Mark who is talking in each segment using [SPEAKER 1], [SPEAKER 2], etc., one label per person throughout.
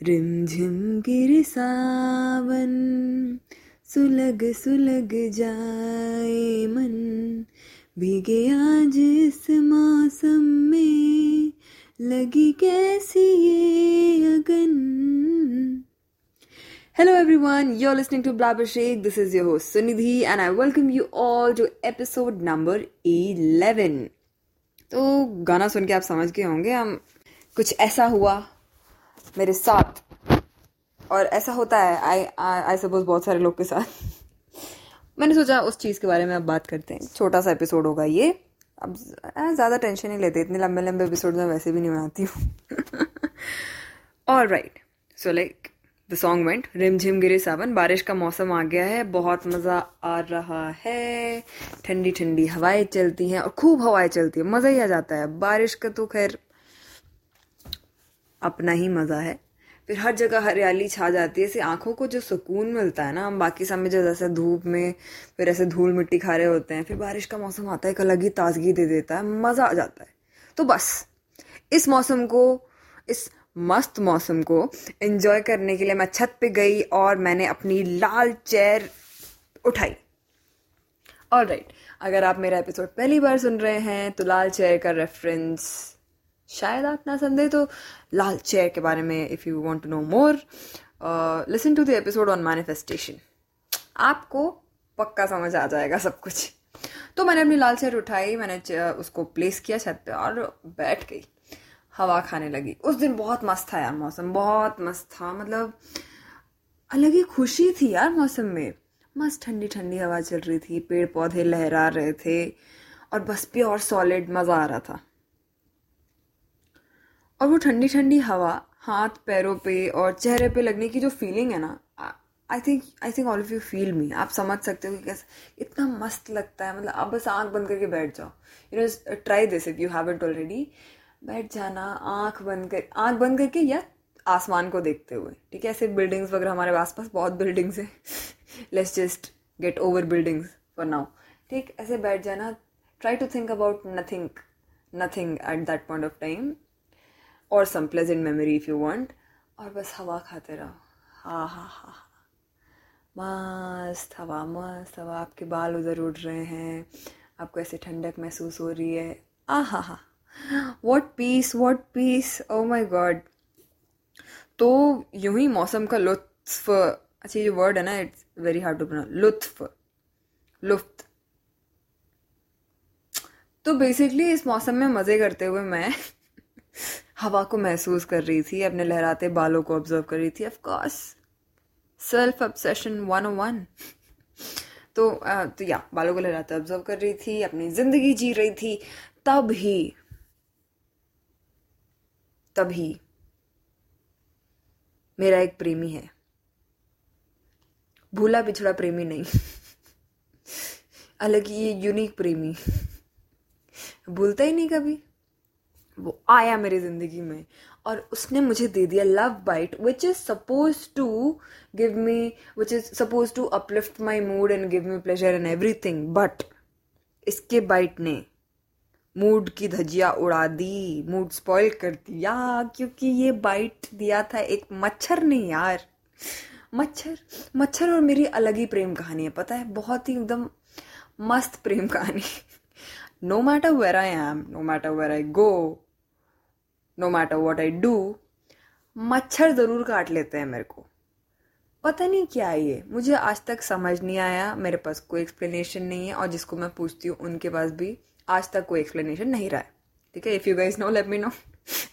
[SPEAKER 1] Rim झिम गिर सावन, सुलग सुलग जाए मन। भीगे आज इस मौसम में, लगी कैसी ये अगन। Hello everyone you are listening to blabber Shaikh this is your host Sunidhi and I welcome you all to episode number 11 तो गाना सुन के आप समझ गए होंगे, हम कुछ ऐसा हुआ मेरे साथ। और ऐसा होता है आई आई सपोज़ बहुत सारे लोग के साथ। मैंने सोचा उस चीज़ के बारे में अब बात करते हैं। छोटा सा एपिसोड होगा ये। अब ज़्यादा टेंशन नहीं लेते, इतने लंबे लंबे एपिसोड में वैसे भी नहीं बनाती हूँ। और right so like the song went Rimjhim Gire Sawan, बारिश का मौसम आ गया है, बहुत मज़ा आ रहा है। ठंडी ठंडी हवाएँ चलती हैं और खूब हवाएँ चलती है, मज़ा ही आ जाता है। बारिश का तो खैर अपना ही मज़ा है फिर हर जगह हरियाली छा जाती है, ऐसे आँखों को जो सुकून मिलता है ना, हम बाकी समय जो जैसे धूप में, फिर ऐसे धूल मिट्टी खा रहे होते हैं, फिर बारिश का मौसम आता है, एक अलग ही ताजगी दे देता है, मज़ा आ जाता है तो बस, इस मौसम को, इस मस्त मौसम को एंजॉय करने के लिए मैं छत पे गई और मैंने अपनी लाल चेयर उठाई और राइट right. अगर आप मेरा एपिसोड पहली बार सुन रहे हैं तो लाल चेयर का रेफरेंस शायद आप ना समझे तो लाल चेयर के बारे में if you want to know more listen to the episode on manifestation आपको पक्का समझ आ जाएगा सब कुछ। तो मैंने अपनी लाल चेयर उठाई, मैंने उसको प्लेस किया छत पे और बैठ गई। हवा खाने लगी। उस दिन बहुत मस्त था यार मौसम, बहुत मस्त था। मतलब अलग ही खुशी थी यार मौसम में। मस्त ठंडी ठंडी हवा चल रही थी पेड़ पौधे लहरा रहे थे और बस प्योर सॉलिड मज़ा आ रहा था। और वो ठंडी ठंडी हवा, हाथ, पैरों पे और चेहरे पे लगने की जो फीलिंग है ना I think I think all of you feel me आप समझ सकते हो कि कैसे, इतना मस्त लगता है मतलब आप बस आँख बंद करके बैठ जाओ। You know try this if you have it already बैठ जाना, आँख बंद कर, आँख बंद करके या आसमान को देखते हुए। ठीक है, ऐसे बिल्डिंग्स वगैरह हमारे आसपास बहुत बिल्डिंग्स हैं। Let's just get over buildings for now ठीक, ऐसे बैठ जाना। Try to think about nothing nothing at that point of time और some pleasant memory if you want और बस हवा खाते रहो। हाँ हाँ हाँ मस्त हवा मस्त हवा। आपके बाल उधर उड़ रहे हैं। आपको ऐसे ठंडक महसूस हो रही है। आ, हा हा। What peace what peace oh my God तो यूँ ही मौसम का लुत्फ। अच्छा ये वर्ड है ना it's very hard to pronounce लुत्फ। लुफ्त। तो बेसिकली इस मौसम में मज़े करते हुए मैं हवा को महसूस कर रही थी, अपने लहराते बालों को ऑब्ज़र्व कर रही थी। Of course self obsession one one तो तो या, बालों को लहराते ऑब्ज़र्व कर रही थी, अपनी ज़िंदगी जी रही थी, तब ही तभी मेरा एक प्रेमी है। भूला बिछड़ा प्रेमी नहीं। अलग ही यूनिक प्रेमी। भूलता ही नहीं कभी। वो आया मेरी ज़िंदगी में। और उसने मुझे दे दिया love bite which is suppose to give me which is suppose to uplift my mood and give me pleasure and everything but इसके बाइट ने मूड की धजिया उड़ा दी मूड स्पॉइल कर दिया, क्योंकि ये बाइट दिया था एक मच्छर ने यार। मच्छर मच्छर और मेरी अलग ही प्रेम कहानी है, पता है? बहुत ही एकदम मस्त प्रेम कहानी। No matter where I am no matter where I go no matter what I do मच्छर ज़रूर काट लेते हैं मेरे को। पता नहीं क्या ये? मुझे आज तक समझ नहीं आया, मेरे पास कोई एक्सप्लेनेशन नहीं है, और जिसको मैं पूछती हूँ, उनके पास भी आज तक कोई एक्सप्लेनेशन नहीं रहा है। ठीक है? If you guys know let me know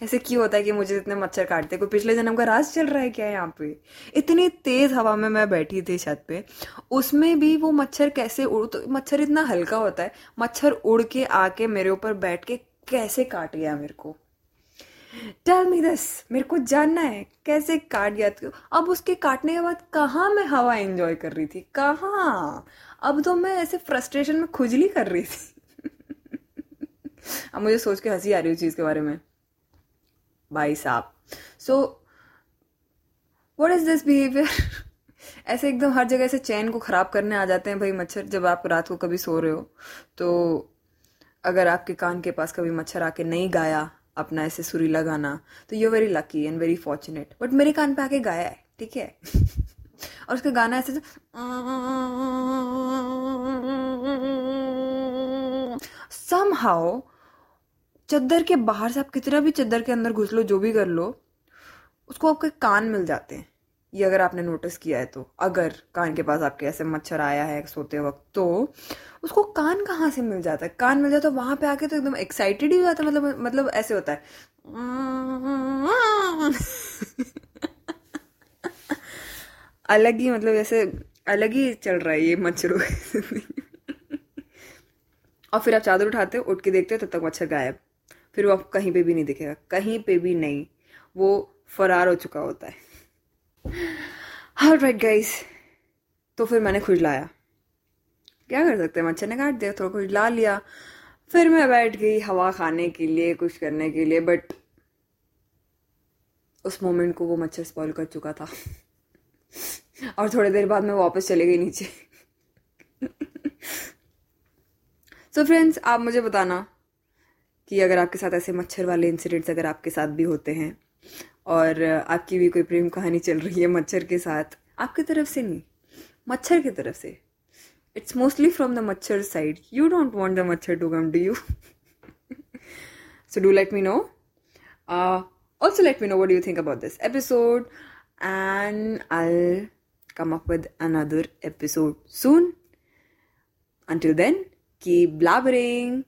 [SPEAKER 1] ऐसे क्यों होता है कि मुझे इतने मच्छर काटते कोई पिछले जन्म का राज चल रहा है क्या यहाँ पे? इतनी तेज हवा में मैं बैठी थी छत पे। उसमें भी वो मच्छर कैसे उड़ तो मच्छर इतना हल्का होता है, मच्छर उड़ के आके मेरे ऊपर बैठ के कैसे काट गया मेरे को? टेल मी दिस मेरे को जानना है, कैसे काट गया था? अब उसके काटने के बाद कहाँ मैं हवा एंजॉय कर रही थी? कहाँ? अब तो मैं ऐसे फ्रस्ट्रेशन में खुजली कर रही थी। अब मुझे सोच के हँसी आ रही है चीज़ के बारे में। भाई साहब। So what is this behaviour ऐसे एकदम हर जगह से चैन को ख़राब करने आ जाते हैं भाई मच्छर, जब आप रात को कभी सो रहे हो। तो अगर आपके कान के पास कभी मच्छर आके नहीं गाया अपना ऐसे सुरीला गाना। तो you very lucky and very fortunate but मेरे कान पे आके गाया है, ठीक है? और उसका गाना ऐसे सम हाउ चद्दर के बाहर से आप कितना भी चद्दर के अंदर घुस लो, जो भी कर लो, उसको आपके कान मिल जाते हैं। ये अगर आपने नोटिस किया है तो अगर कान के पास आपके ऐसे मच्छर आया है सोते वक्त तो उसको कान कहाँ से मिल जाता है? कान मिल जाता है वहाँ पे आके तो एकदम एक्साइटेड ही हो जाता है मतलब मतलब ऐसे होता है। अलग ही मतलब ऐसे अलग ही चल रहा है ये मच्छरों और फिर आप चादर उठाते हो, उठ के देखते हो, तब तक मच्छर गायब। फिर वो आपको कहीं पे भी नहीं दिखेगा, कहीं पे भी नहीं। वो फरार हो चुका होता है। हाँ राइट गाइस तो फिर मैंने खुजलाया क्या कर सकते मच्छर ने काट दिया थोड़ा खुजला लिया। फिर मैं बैठ गई हवा खाने के लिए, कुछ करने के लिए बट उस मोमेंट को वो मच्छर स्पॉल कर चुका था। और थोड़ी देर बाद मैं वापस चले गई नीचे। सो so फ्रेंड्स आप मुझे बताना कि अगर आपके साथ ऐसे मच्छर वाले इंसिडेंट्स अगर आपके साथ भी होते हैं और आपकी भी कोई प्रेम कहानी चल रही है मच्छर के साथ, आपकी तरफ़ से नहीं, मच्छर की तरफ़ से। It's mostly from the machhar side you don't want the machhar to come do you so do let me know also let me know what you think about this episode and I come up with another episode soon until then keep blabbering